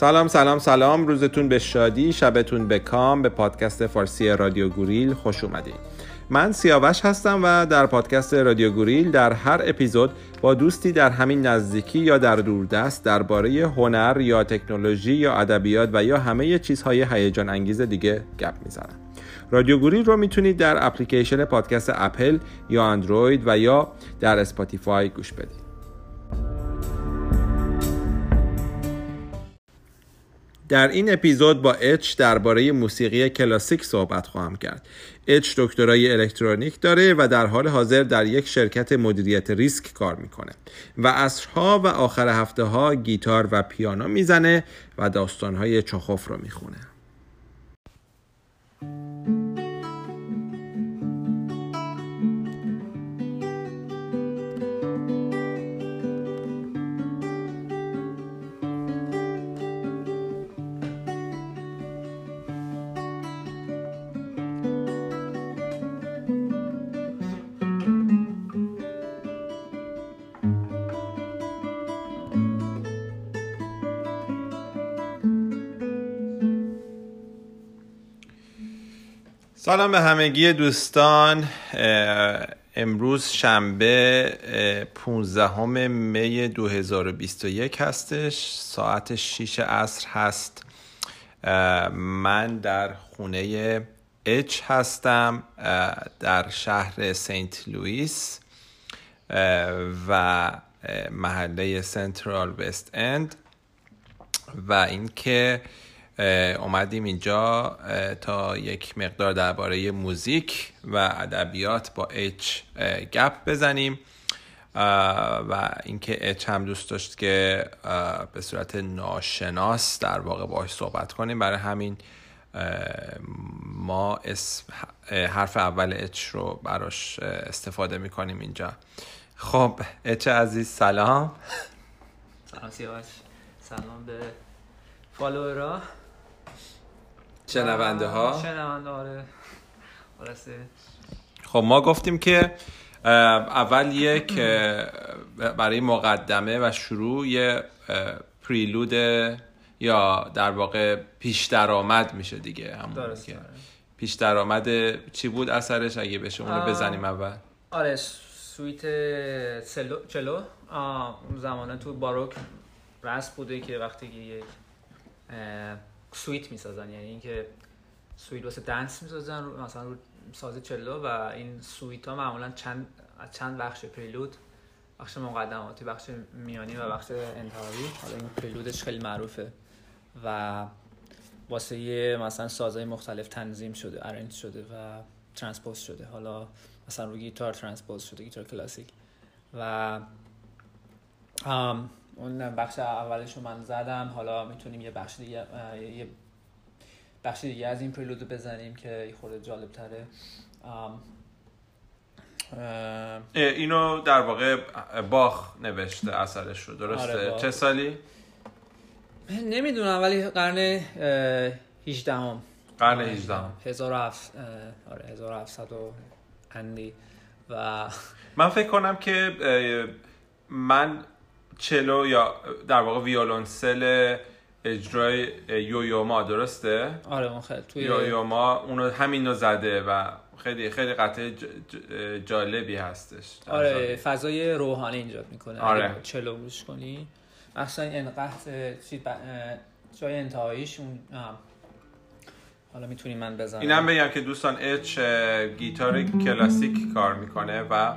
سلام سلام سلام. روزتون به شادی شبتون به کام. به پادکست فارسی رادیو گوریل خوش اومدید من سیاوش هستم و در پادکست رادیو گوریل در هر اپیزود با دوستی در همین نزدیکی یا در دوردست درباره هنر یا تکنولوژی یا ادبیات و یا همه چیزهای هیجان انگیز دیگه گپ می‌زنم. رادیو گوریل رو می‌تونید در اپلیکیشن پادکست اپل یا اندروید و یا در اسپاتیفای گوش بدید. در این اپیزود با اچ درباره موسیقی کلاسیک صحبت خواهم کرد. اچ دکترای الکترونیک داره و در حال حاضر در یک شرکت مدیریت ریسک کار می‌کنه و عصرها و آخر هفته ها گیتار و پیانو می‌زنه و داستانهای چخوف رو می‌خونه. سلام به همگی دوستان. امروز شنبه 15 می 2021 هستش. ساعت 6 عصر هست. من در خونه اچ هستم در شهر سنت لوئیس و محله سنترال وست اند. و اینکه اومدیم اینجا تا یک مقدار درباره موزیک و ادبیات با اچ گپ بزنیم. و اینکه اچ هم دوست داشت که به صورت ناشناس در واقع باش صحبت کنیم. برای همین ما اسم حرف اول اچ رو براش استفاده می‌کنیم اینجا. خب اچ عزیز سلام. سلام سیاوش. سلام به فالوورا شنونده ها شنونده آره. خب ما گفتیم که اول یک برای مقدمه و شروع یه پریلود یا در واقع پیش درآمد میشه دیگه همون که آره. پیش درآمد چی بود اثرش؟ اگه بشه اونو بزنیم اول. آره suite cello. cello اون زمانه تو باروک رسم بوده که وقتی یک suite می‌سازن. یعنی اینکه suite واسه dance می‌سازن مثلا رو ساز cello و این suite ها معمولا چند چند بخش prelude بخش مقدماتی بخش میانی و بخش انتهایی حالا این prelude ش خیلی معروفه و واسه یه مثلا سازهای مختلف تنظیم شده arrange شده و transpose شده. حالا مثلا رو گیتار transpose شده گیتار کلاسیک. و اون بخش اولش رو من زدم. حالا می‌تونیم یه بخش دیگه یه بخش دیگه از این prelude بزنیم که یه خورده جالب تره اینو در واقع باخ نوشته اثرش رو. درسته؟ آره چه سالی؟ نمی‌دونم ولی قرن 18 هم قرن 18 هم 1700 آره 1700 اندی. و من فکر کنم که من چلو یا در واقع ویولونسل اجرای یویوما درسته؟ آره اون خیلی توی یویوما اونو همین رو زده و خیلی خیلی قطعه جالبی هستش. آره فضای روحانی ایجاد می‌کنه. آره. چلو گوش کنی. مثلا انقطع جای انتهاییش اون حالا می‌تونی من بزنم. اینم بگم که دوستان اچ گیتار کلاسیک کار می‌کنه و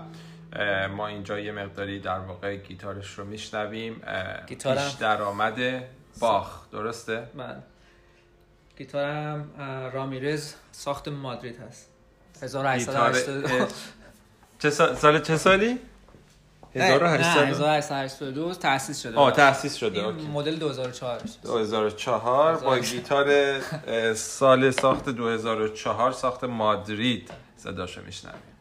ما اینجا یه مقداری در واقع گیتارش رو میشنویم. گیتارم. پیش درآمد باخ. درسته؟ من گیتارم رامیرز ساخت مادرید هست. 1882 چه سال چه سالی؟ 1800 1882 تأسیس شده. آه تأسیس شده این. مدل 2004 2004 با گیتار سال ساخت 2004 ساخت مادرید صداشو میشنویم.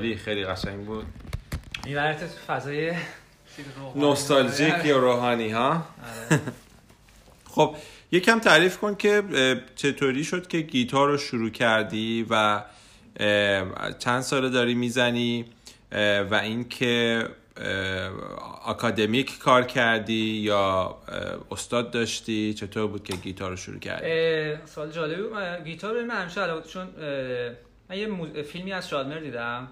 عالی خیلی قشنگ بود. میبرت تو فضای نوستالژیک یا روحانی ها؟ آره. خب یکم تعریف کن که چطوری شد که گیتار رو شروع کردی و چند ساله داری می‌زنی و اینکه اکادمیک کار کردی یا استاد داشتی؟ چطور بود که گیتار رو شروع کردی؟ سوال جالبی بود. من گیتار من همیشه علاقه چون من یه موز- فیلمی از شادمر دیدم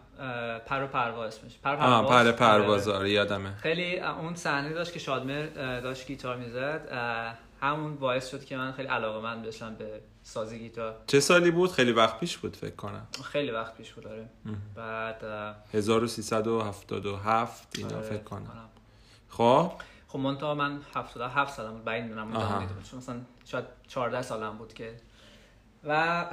پر و پرواز اسمش. پر پرواز. پر پرواز آره. آره یادمه. خیلی اون صحنه داشت که شادمر داشت گیتار می‌زد همون باعث شد که من خیلی علاقه من بشم به سازی گیتار. چه سالی بود؟ خیلی وقت پیش بود فکر کنم. خیلی وقت پیش بود داره بعد اه، 1377 اینا آره، فکر کنم. خب؟ خب منتها من 77 سالم بود بعید می‌دونم چون مثلا شاید 14 سالم بود که و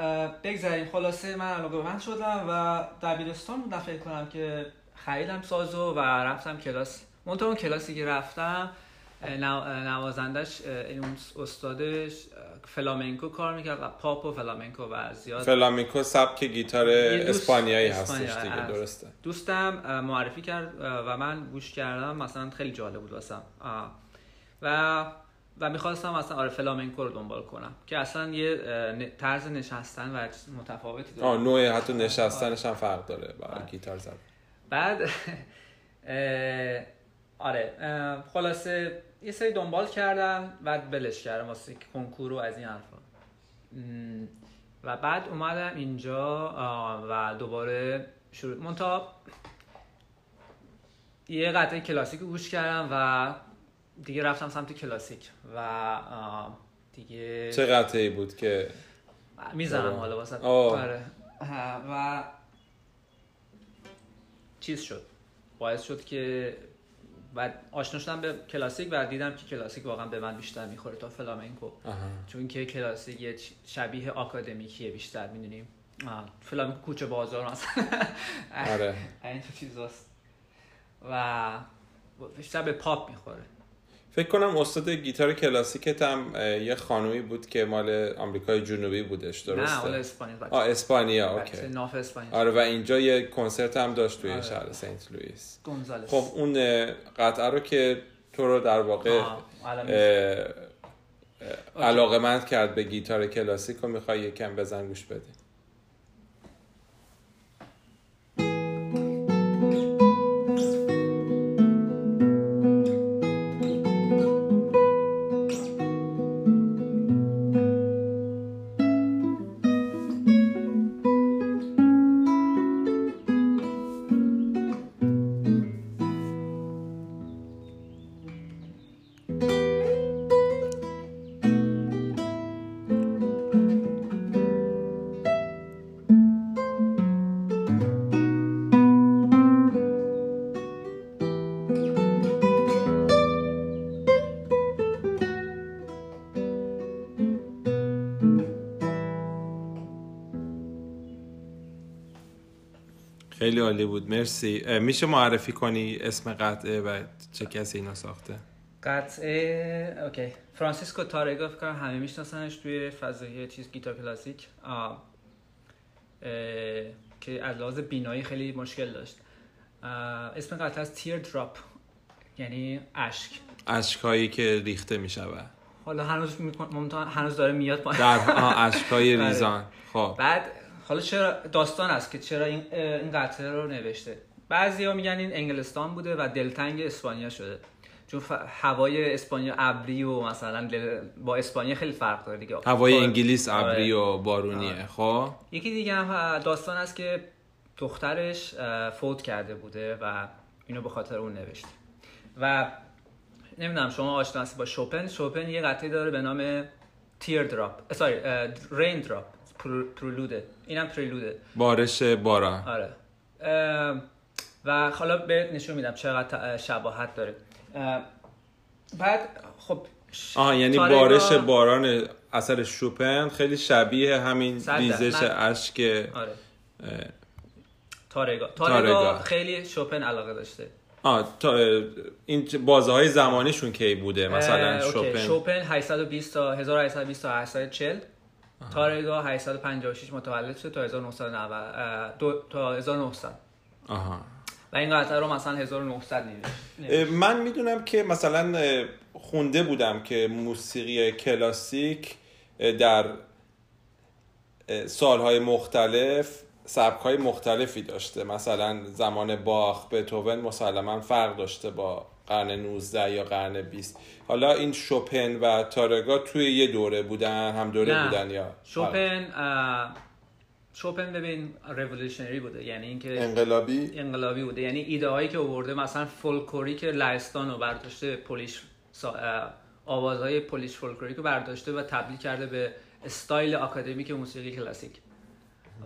بگذاریم. خلاصه من علاقه من شدم و دبیرستان بودم. فکر کنم که خریدم سازو و رفتم کلاس. منتها اون کلاسی که رفتم نوازندش اون استادش فلامنکو کار می‌کرد و پاپ و فلامنکو و زیاد. فلامیکو سبک گیتار اسپانیایی اسپانیا هستش دیگه هست. درسته. دوستم معرفی کرد و من گوش کردم. مثلا خیلی جالب بود واسم. و و می‌خواستم مثلا آره فلامنکو رو دنبال کنم. که اصلا یه طرز نشستن و متفاوتی داره. آه نوع حتی نشستنش هم فرق داره. با آره. گیتار زدن بعد آره خلاصه یه سری دنبال کردم بعد بلش کردم واسه کنکور و از این حرفا. و بعد اومدم اینجا و دوباره شروع منتها یه قطعه کلاسیک گوش کردم و دیگه رفتم سمت کلاسیک و آه، دیگه چه قطعی بود که؟ می‌زنم. حالا واسه آه. آره. و چیز شد. باعث شد که بعد آشنا شدم به کلاسیک و دیدم که کلاسیک واقعا به من بیشتر می‌خوره تا فلامنکو. آها. چون که کلاسیک یه شبیه آکادمیکیه بیشتر می‌دونیم. فلامنکو کوچه بازار مثلا آره. این چیزاست و بیشتر به پاپ می‌خوره. فکر کنم استاد گیتار کلاسیکت هم یه خانومی بود که مال آمریکای جنوبی بودش نه درسته اهل اسپانیا بچه. آه اسپانیا okay. اسپانیا آره و اینجا یه کنسرت هم داشت توی آره. شهر سنت لوئیس. گونزالس. خب اون قطعه رو که تو رو در واقع علاقه مند کرد به گیتار کلاسیک رو می‌خوای یکم بزن گوش بدی. خیلی عالی بود. مرسی. میشه معرفی کنی اسم قطعه و چه کسی اینو ساخته؟ قطعه okay. فرانسیسکو تارگا فکر کنم همه میشناسنش توی فضای چیز گیتار کلاسیک. آه. اه، که از لحاظ بینایی خیلی مشکل داشت. اه، اسم قطعه از teardrop یعنی اشک. اشکایی که ریخته می‌شود. حالا هنوز ممتاز هنوز داره میاد پایین. در آه، اشکای آره. ریزان. خب. بعد حالا چرا داستان است که چرا این این قطعه رو نوشته؟ بعضیا میگن این انگلستان بوده و دلتنگ اسپانیا شده. چون ف... هوای اسپانیا ابری و مثلا دل... با اسپانیا خیلی فرق داره دیگه. هوای با- انگلیس آره. ابری و بارونیه. آره. خب. یکی دیگه هم داستان است که دخترش فوت کرده بوده و اینو به خاطر اون نوشته. و نمی‌دونم شما آشنا هستی با شوپن؟ شوپن یه قطعه داره به نام تیر دراپ ساری رین دراپ پرلوده اینم پرلوده بارش باران آره. و حالا بهت نشون میدم چقدر اه، شباهت داره. بعد خب ش- آها یعنی بارش باران اثر شوپن خیلی شبیه همین ریزش اشک آره. تارگا تارگا. تارگا خیلی شوپن علاقه داشته. آه تا این بازه های زمانیشون کی بوده؟ مثلا. شوپن. شوپن 820 تا 1820 تا 840 تارگا 856 متولد شد تا 1990 اه، دو تا 1900 آها. و این قطعه رو مثلا 1900 نوشت من می‌دونم که مثلا خونده بودم که موسیقی کلاسیک در سالهای مختلف سبکهای مختلفی داشته. مثلا زمان باخ بتوون مسلما فرق داشته با قرن 19 یا قرن 20 حالا این شوپن و تارگا توی یه دوره بودن هم دوره نه. بودن یا؟ شوپن شوپن ببین revolutionary بوده. یعنی اینکه انقلابی؟ انقلابی بوده. یعنی ایده هایی که آورده مثلا فولکلوریک لهستان رو برداشته Polish سا- اه، آوازهای Polish فولکلوریک رو برداشته و تبدیل کرده به استایل آکادمیک موسیقی کلاسیک.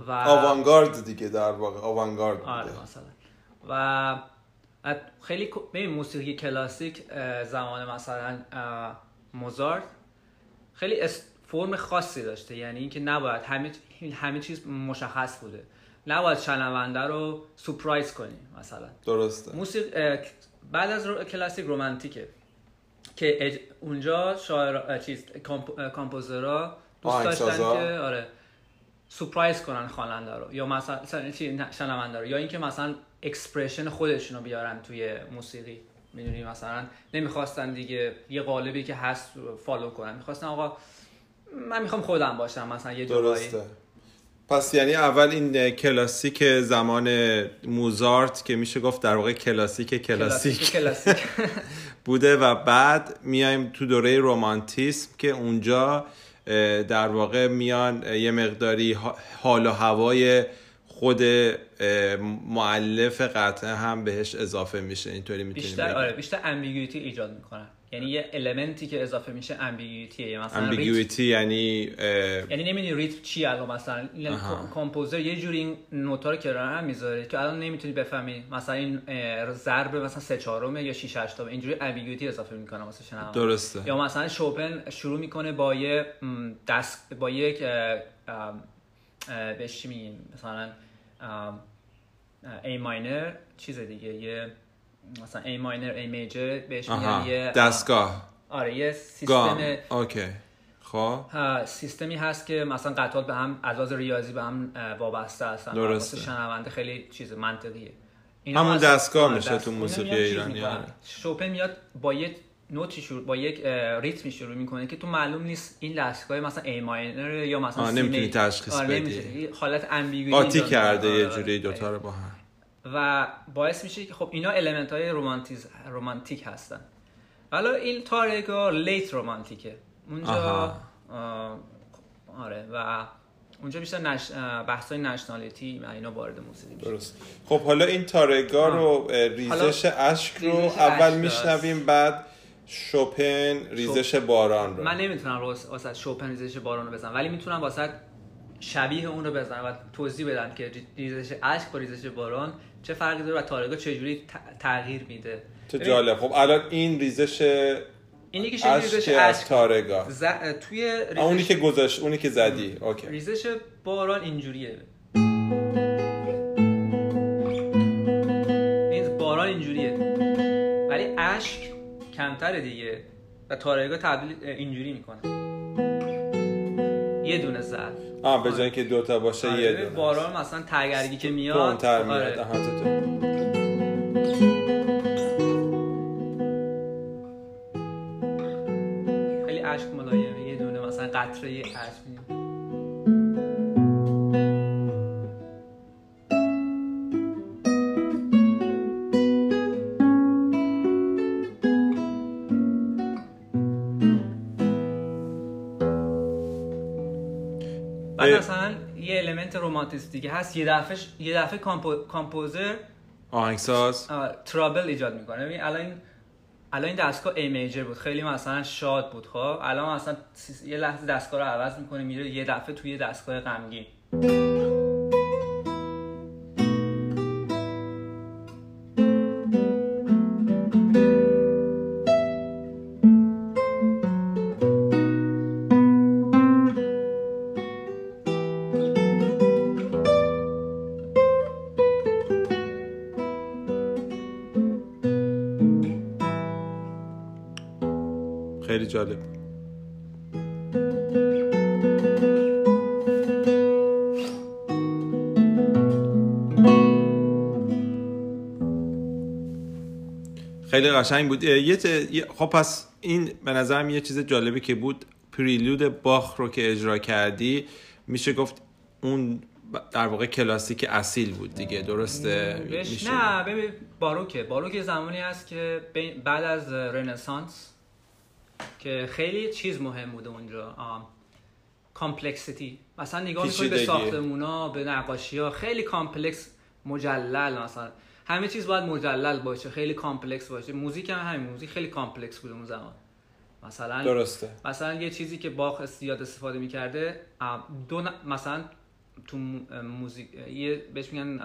و آوانگارد دیگه در واقع آوانگارد آره مثلا. و خیلی ببین موسیقی کلاسیک زمان مثلا موزارت خیلی فرم خاصی داشته. یعنی اینکه نباید همه همه چیز مشخص بوده. نباید شنونده رو سورپرایز کنی مثلا. درسته. موسیقی بعد از رو... کلاسیک رومانتیکه که اج... اونجا شاعر چیز کامپ... اه، کامپوزرها دوست داشتن. که آره. سورپرایز کنن خواننده رو. یا مثلا چی؟ شنونده رو. یا اینکه مثلا expression خودشون رو بیارن توی موسیقی. می‌دونی؟ مثلا نمی‌خواستن دیگه یه قالبی که هست follow کنن. می‌خواستن آقا من می‌خوام خودم باشم. مثلا یه جورایی. پس یعنی اول این کلاسیک زمان موزارت که میشه گفت در واقع کلاسیک کلاسیک. کلاسیک بوده و بعد میایم تو دوره رومانتیسم که اونجا در واقع میان یه مقداری حال و هوای خود مؤلف قطعه هم بهش اضافه میشه. اینطوری می‌تونیم بیشتر آره بیشتر ambiguity ایجاد می‌کنن یعنی یه element ی که اضافه میشه ambiguity ه مثلا ambiguity یعنی اه، یعنی نمی‌دونی ریتم چی الان مثلا. composer یه جوری این نوتا رو کنار هم می‌ذاره که الان نمی‌تونی بفهمی. مثلا این ضرب مثلا سه چهارمه یا 6 8 اینجوری ambiguity اضافه می‌کنه واسه شنونده. درسته. یا مثلا شوپن شروع می‌کنه با یه دست با یک بهش میگیم؟ مثلا A ماینر چیز دیگه یه مثلا A ماینر A میجر بهش میگن یه دستگاه آره یه سیستم اوکی خب ها، سیستمی هست که مثلا قطعات به هم از ریاضی به هم وابسته هستن درسته. شنونده خیلی چیز منطقیه همون دستگاه آره، میشه تو. موسیقی ایرانی،. آره. شوپن میاد با یک نوتی شروع با یک ریتمی شروع می‌کنه که تو معلوم نیست این دستگاه مثلا A minor یا مثلا C نمی‌تونی می- تشخیص آره، بدی. حالت ambiguity قاطی ایجاد کرده. یه آره، جوری آره. دوتا رو با هم و باعث میشه که خب اینا element های رومانتیز رومانتیک هستن. حالا این تارگا late رومانتیکه. اونجا آره و اونجا بیشتر نش... بحث های nationality و اینا وارد موسیقی میشه. درست. خب حالا این تارگا رو ریزش اشک رو ریزش اول میشنویم بعد شوپن ریزش باران رو. من نمی‌تونم واسه شوپن ریزش باران رو بزنم ولی می‌تونم واسه شبیه اون رو بزنم و توضیح بدم که ریزش اشک با ریزش باران چه فرقی داره و تارگا چجوری ت- تغییر میده؟ چه جالب. خب الان این ریزش اینی که شکلی ریزش از تارگا ز... توی ریزش اونی که گذاشت اونی که زدی. اوکی. ریزش باران اینجوریه. این باران اینجوریه. ولی اشک کمتره دیگه و تارگا تبدیل اینجوری می‌کنه. یه دونه ضرب آه به جای اینکه دوتا باشه یه آره، دونه. باران مثلا تگرگی که میاد تندتر میاد. آره. تو. خیلی اشک ملایمه یه دونه مثلا قطره اشک بعد. مثلا یه element رومانتیست دیگه هست یه دفعه یه دفعه compo... composer آهنگساز. آه، trouble ایجاد می‌کنه. ببین الان این الان این دستگاه E major بود. خیلی مثلا شاد بود خب؟ الان مثلا یه لحظه دستگاه رو عوض می‌کنه میره یه دفعه توی دستگاه غمگین. خیلی قشنگ بود. یه خب پس این به نظرم یه چیز جالبی که بود prelude باخ رو که اجرا کردی میشه گفت اون در واقع کلاسیک اصیل بود دیگه درسته؟ نه ببین باروکه. باروک زمانی هست که بعد از رنسانس که خیلی چیز مهم بوده اونجا. complexity. مثلا نگاه می‌کنی به ساختمونا به نقاشی ها خیلی complex مجلل مثلا همه چیز باید مجلل باشه خیلی complex باشه. موزیک هم همین موزیک خیلی complex بود اون زمان. مثلا درسته. مثلا یه چیزی که باخ زیاد استفاده می‌کرده دو مثلا تو موزیک یه بهش میگن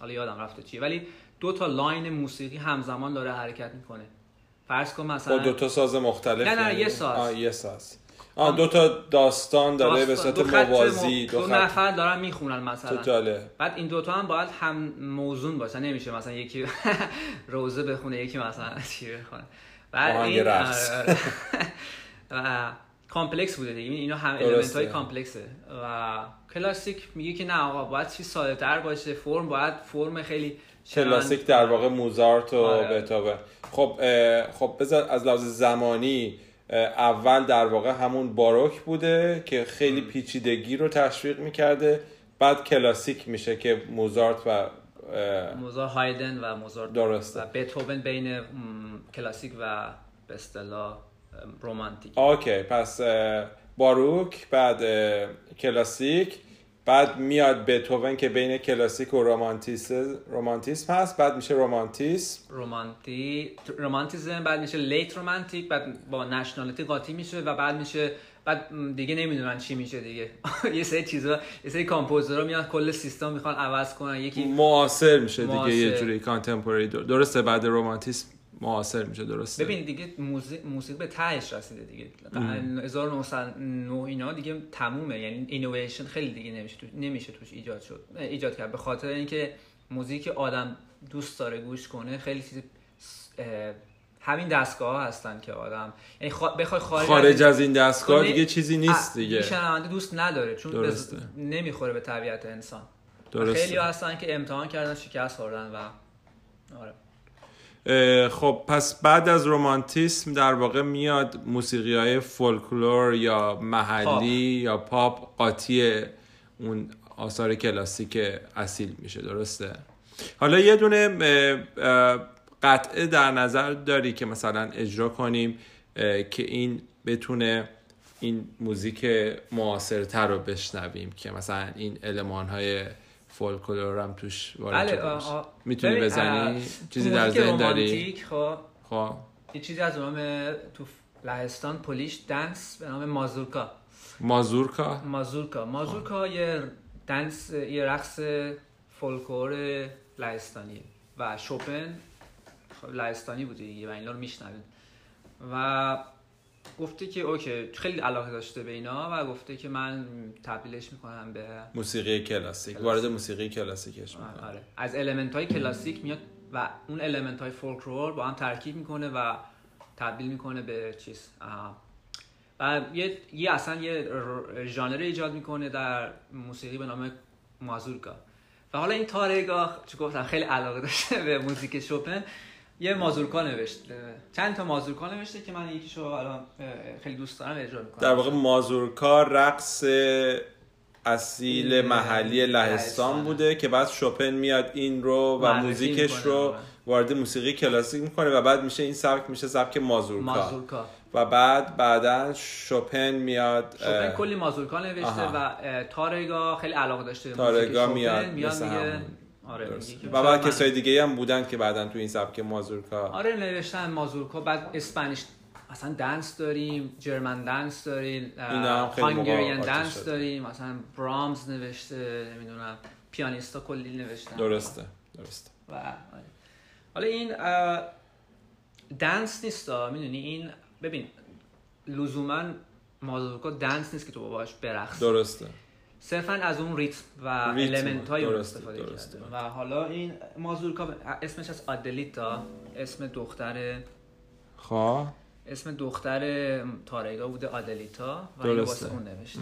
حالا یادم رفته چیه. ولی دو تا لاین موسیقی همزمان داره حرکت می‌کنه. فرض کن مثلا با دو تا ساز مختلف نه نه یعنی؟ یه ساز. آه یه ساز. آه دو تا داستان داره به صورت موازی دو, دو نفر دارن می‌خونن مثلا. بعد این دوتا هم باید هم موزون باشن نمیشه مثلا یکی روضه بخونه یکی مثلا چی بخونه. بعد این complex بوده دیگه. اینا هم element های complex ه. و کلاسیک میگه که نه آقا باید چی ساده تر باشه. فرم باید فرم خیلی کلاسیک در واقع موزارت و آره. بتوون خب خب بذار از لحاظ زمانی اول در واقع همون باروک بوده که خیلی پیچیدگی رو تشویق می‌کرده. بعد کلاسیک میشه که موزارت و موزار هایدن و موزارت درسته. و بتوون بین کلاسیک و به اصطلاح رومانتیک اوکی پس باروک بعد کلاسیک. بعد میاد بتوون که بین کلاسیک و رومانتیسم رومانتیسم هست بعد میشه رومانتیسم رومانتی رومانتیسم بعد میشه لیت رومانتیک بعد با نشنالیتی قاطی میشه و بعد میشه بعد دیگه نمی‌دونن چی میشه دیگه. یه سری چیزا یه سری composer ها میاد کل سیستم می‌خوان عوض کنن. یکی معاصر میشه دیگه یه جوری contemporary درسته بعد رومانتیسم معاصر میشه درسته؟ ببین دیگه موزیک موسیقی به تهش رسیده دیگه. 1909 اینا دیگه تمومه. یعنی اینویشن خیلی دیگه نمیشه تو نمیشه توش ایجاد شد. ایجاد کرد. به خاطر اینکه موزیک آدم دوست داره گوش کنه خیلی چیز همین دستگاه ها هستن که آدم یعنی بخوای خارج, خارج از این دستگاه دیگه چیزی نیست دیگه. شنونده دوست نداره چون بز... نمی‌خوره به طبیعت انسان. درسته. خیلی هستن که امتحان کردن شکست خوردن و آره. خب پس بعد از رومانتیسم در واقع میاد موسیقی های فولکلور یا محلی یا پاپ قاطی اون آثار کلاسیک اصیل میشه درسته؟ حالا یه دونه قطعه در نظر داری که مثلا اجرا کنیم که این بتونه این موزیک معاصرتر رو بشنویم که مثلا این علمان های فولکلور هم توش وارد بله می‌تونی بزنی؟ چیزی در ذهن داری؟ خب. خب. یه چیزی از نام تو لهستان پولیش دنس به نام مازورکا. مازورکا؟ مازورکا. مازورکا یه dance یه رقص فولکلور لهستانی و شوپن خب لهستانی بوده دیگه و اینا رو میشنوید و گفته که اوکی خیلی علاقه داشته به اینا و گفته که من تبدیلش می‌کنم به موسیقی کلاسیک وارد موسیقی کلاسیکش می‌کنم. آره. از element های کلاسیک میاد و اون element های فولکلور با هم ترکیب می‌کنه و تبدیل می‌کنه به چیز. و یه, یه اصلا یه ژانر ایجاد می‌کنه در موسیقی به نام مازورکا و حالا این تارگاه چون گفتم خیلی علاقه داشته به موزیک شوپن. یه مازورکا نوشته. چند تا مازورکا نوشته که من یکیشو الان خیلی دوست دارم اجرا می‌کنم. در واقع مازورکا رقص اصیل محلی لهستان بوده که بعد شوپن میاد این رو و موزیکش رو آره. وارد موسیقی کلاسیک می‌کنه و بعد میشه این سبک میشه سبک مازورکا, مازورکا. و بعد بعدا شوپن میاد شوپن کلی مازورکا نوشته و تارگا خیلی علاقه داشته تارگا میاد, میاد آره و بعد کسای دیگه هم بودن که بعدا تو این سبک مازورکا آره نوشتن مازورکا بعد اسپانیش مثلا دنس داریم جرمن دنس داریم هانگریان دنس داریم مثلا برامز نوشته نمی‌دونم پیانیستا کلی نوشتن. درسته درسته. و آره. حالا این دنس نیست می‌دونی این ببین لزوما مازورکا دنس نیست که تو باش برقص درسته. صرفا از اون ریتم و المنت های اون استفاده کرده و حالا این مازورکا اسمش از آدلیتا اسم دختر خواه اسم دختر تارگا بوده آدلیتا و این واسه اون نوشته.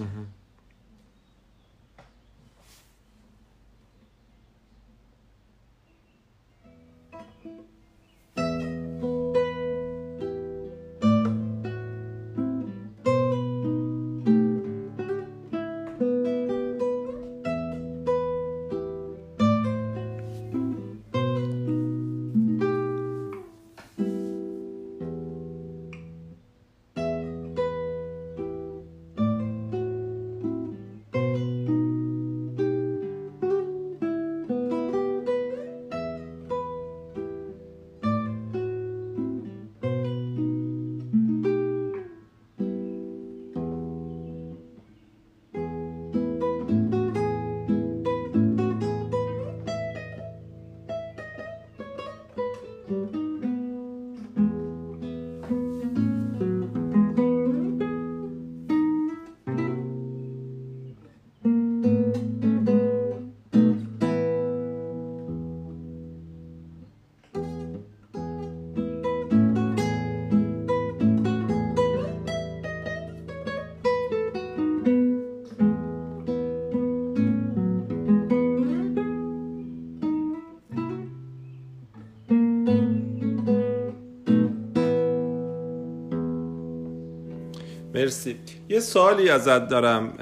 مرسی یه سوالی ازت دارم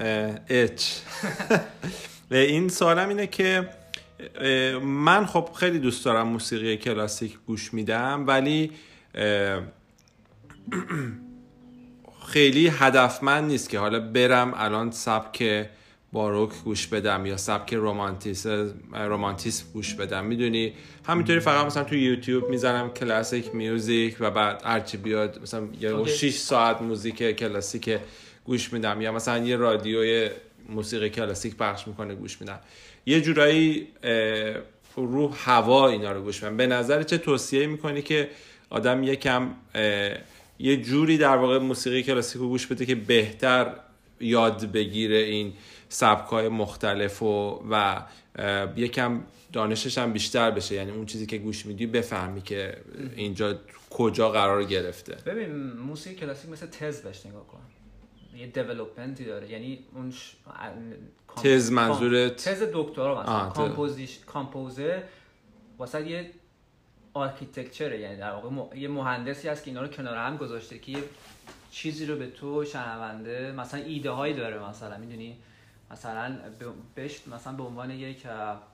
اچ. این سوالم اینه که من خب خیلی دوست دارم موسیقی کلاسیک گوش میدم ولی خیلی هدفمند نیست که حالا برم الان سبک باروک گوش بدم یا سبک رومانتیس رومانتیسم گوش بدم می‌دونی؟ همینطوری فقط مثلا تو یوتیوب می‌زنم classic music و بعد هرچی بیاد مثلا یه اوکی. 6 ساعت موزیک کلاسیک گوش میدم یا مثلا یه رادیوی موسیقی کلاسیک پخش می‌کنه گوش میدم. یه جورایی رو هوا اینا رو گوش میدم. به نظر چه توصیه می‌کنی که آدم یکم یه جوری در واقع موسیقی کلاسیک رو گوش بده که بهتر یاد بگیره این سبکای مختلف و, و یکم دانشش هم بیشتر بشه. یعنی اون چیزی که گوش میدی بفهمی که اینجا کجا قرار گرفته. ببین موسیقی کلاسیک مثل تز بهش نگاه کن. یه development ی داره. یعنی اون ش... تز منظورت؟ تز دکترا مثلا. composi- compose ه واسه یه architecture ه یعنی در واقع م- یه مهندسی هست که اینا رو کنار هم گذاشته که یه چیزی رو به تو شنونده مثلا ایده هایی داره مثلا. می‌دونی؟ مثلا بهش مثلا به عنوان یک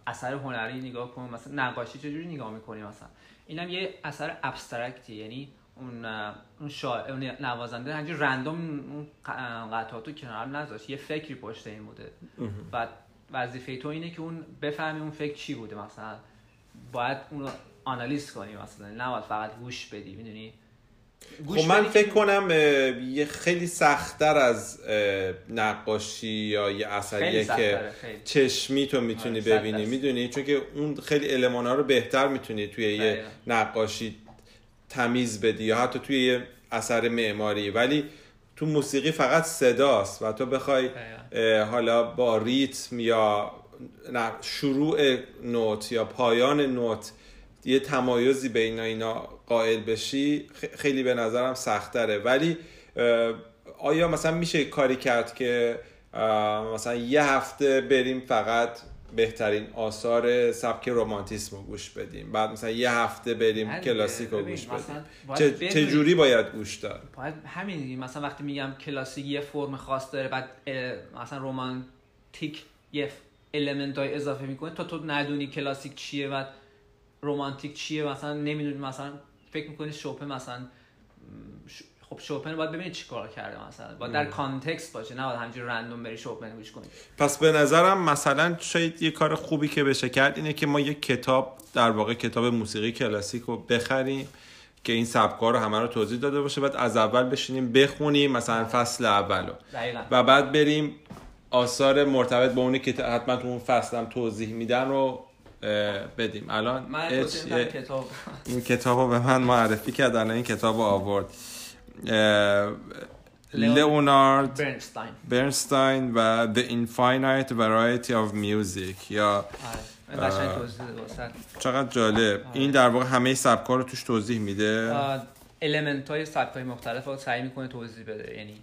اثر هنری نگاه کن مثلا نقاشی چجوری نگاه می‌کنی مثلا؟ اینم یه اثر ابسترکتی یعنی اون اون شاعر اون نوازنده همینجوری رندوم اون قطعاتو کنار نذاشت یه فکری پشت این بوده. و وظیفه تو اینه که اون بفهمی اون فکر چی بوده مثلا. باید اون رو آنالیز کنی مثلا نباید فقط گوش بدی می‌دونی؟ خب من فکر کنم یه خیلی سختتر از نقاشی یا یه اثریه که خیلی. چشمی تو می‌تونی آره، ببینی. می‌دونی چون که اون خیلی المانا رو بهتر می‌تونی توی یه. نقاشی تمیز بدی یا حتی توی یه اثر معماری ولی تو موسیقی فقط صداست و تو بخوای حالا با ریتم یا شروع نوت یا پایان نوت یه تمایزی بین اینا قائل بشی خیلی به نظرم سختره ولی آیا مثلا میشه کاری کرد که مثلا یه هفته بریم فقط بهترین آثار سبک رومانتیسم رو گوش بدیم بعد مثلا یه هفته بریم کلاسیک رو گوش بدیم باید چه, جوری باید گوش داد باید همین. مثلا وقتی میگم کلاسیک یه فرم خاص داره بعد مثلا رومانتیک یه element های اضافه می‌کنه تا تو ندونی کلاسیک چیه و رومانتیک چیه؟ مثلا نمی‌دونی مثلا فکر می‌کنی شوپن مثلا ش- خب شوپن باید ببینی چی کار کرده مثلا. باید در context باشه نه باید همینجوری random بری شوپن گوش کنی. پس به نظرم مثلا شاید یه کار خوبی که بشه کرد اینه که ما یه کتاب در واقع کتاب موسیقی کلاسیک رو بخریم که این سبکا رو همه رو توضیح داده باشه. بعد از اول بشینیم بخونیم مثلا فصل اولو. دقیقا. و بعد بریم آثار مرتبط با اونی که حتما تو اون فصل هم توضیح میدن رو بدیم. الان من کتاب این کتاب رو به من معرفی کرد الان این کتاب رو آورد لئونارد برنستاین برنستاین و The Infinite Variety of Music یا آره. چقدر جالب. این در واقع همه سبکا رو توش توضیح میده؟ المنت های سبک های مختلف رو سعی می‌کنه توضیح بده. یعنی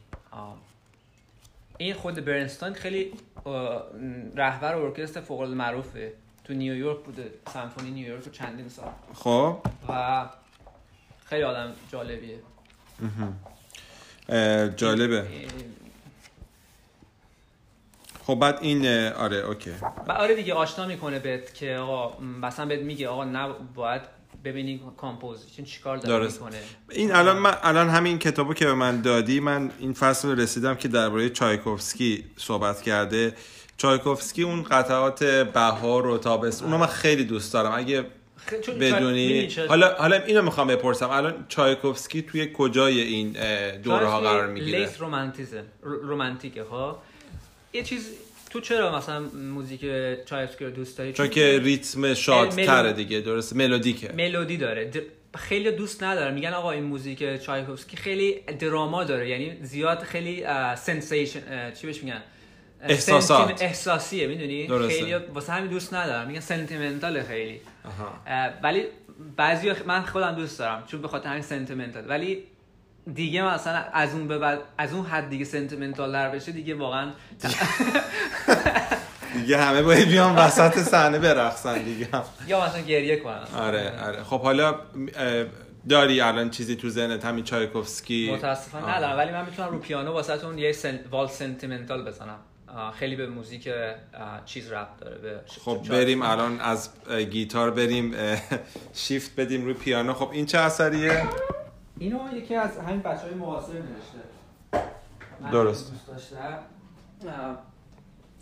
این خود برنستاین خیلی رهبر ارکستر فوق معروفه. تو نیویورک بوده. سمفونی نیویورک رو چندین سال. خب. و خیلی آدم جالبیه. جالبه. خب بعد این آره اوکی. آره دیگه آشنا می‌کنه بهت که آقا مثلا بهت میگه آقا نه باید ببینی composition چیکار داره. می‌کنه. این الان من الان همین کتابو که به من دادی من این فصل رسیدم که درباره چایکوفسکی صحبت کرده. چایکوفسکی اون قطعات بهار و تابستون اونو من خیلی دوست دارم. اگه بدونی؟ حالا حالا اینو می‌خوام بپرسم. الان چایکوفسکی توی کجای این دوره ها قرار می‌گیره؟ late رومانتیزم رو- رومانتیکه ها یه چیز تو چرا مثلا موزیک چایکوفسکی رو دوست داری؟ چون که ریتم شادتره ملو- دیگه درست ملودیکه. ملودی داره. خیلی دوست ندارن میگن آقا این موزیک چایکوفسکی خیلی drama داره. یعنی زیاد خیلی sensation چی بهش میگن؟ احساسات. احساسیه می‌دونی. خیلی واسه همین دوست ندارم. میگن sentimental خیلی. آها. ولی بعضی من خودم دوست دارم چون به خاطر همین sentimental ولی دیگه مثلا از اون به بعد از اون حد دیگه sentimental تر بشه دیگه واقعا دیگه همه باید بیان وسط صحنه برقصن دیگه. یا مثلا گریه کنن. آره آره. خب حالا داری الان چیزی تو ذهنت؟ همین چایکوفسکی؟ متاسفانه ندارم ولی من می‌تونم رو پیانو واسهتون یه sen... Valse Sentimentale بزنم. خیلی به موزیک چیز ربط داره به خب بریم الان از گیتار بریم شیفت بدیم روی پیانو. خب این چه اثریه؟ اینو یکی از همین بچه های معاصر نوشته. درست. دوست داشتم اه،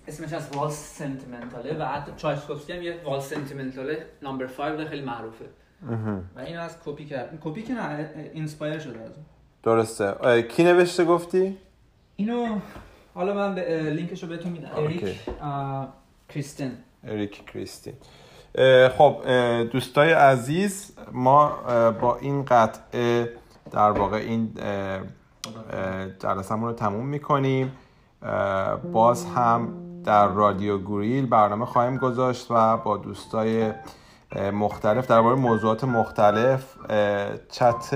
اسمش از valse sentimentale ه و حتی چایسکوفسکی هم یه valse sentimentale ه number 5 خیلی معروفه. و اینو از کپی کرد. کپی که نه inspire شده از اون. درسته. کی نوشته گفتی؟ اینو حالا من به لینکشو بهتون میدم. اریک کریستن اریک کریستی اه، خب دوستای عزیز ما با این قطعه در واقع این جلسه‌مون رو تموم می‌کنیم. باز هم در رادیو گوریل برنامه خواهیم گذاشت و با دوستای مختلف درباره موضوعات مختلف چت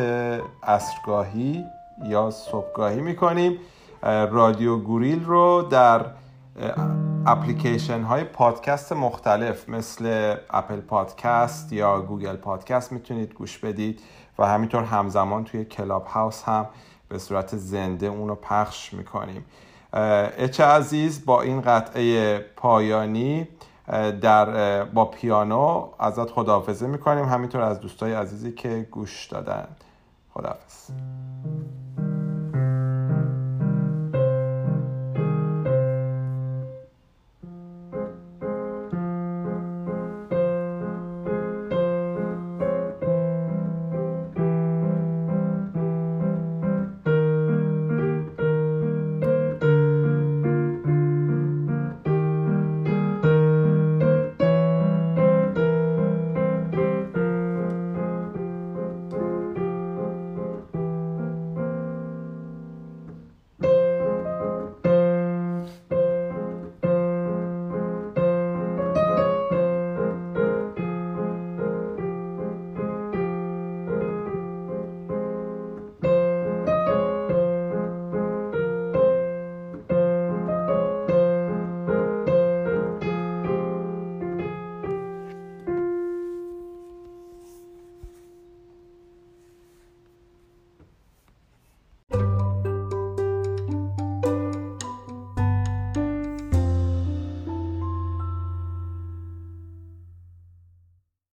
عصرگاهی یا صبحگاهی می‌کنیم. رادیو گوریل رو در اپلیکیشن های پادکست مختلف مثل Apple Podcast یا Google Podcast می‌تونید گوش بدید. و همینطور همزمان توی Clubhouse هم به صورت زنده اون رو پخش می‌کنیم. اچ عزیز با این قطعه پایانی در با پیانو ازت خداحافظی می‌کنیم. همینطور از دوستای عزیزی که گوش دادن. خداحافظ.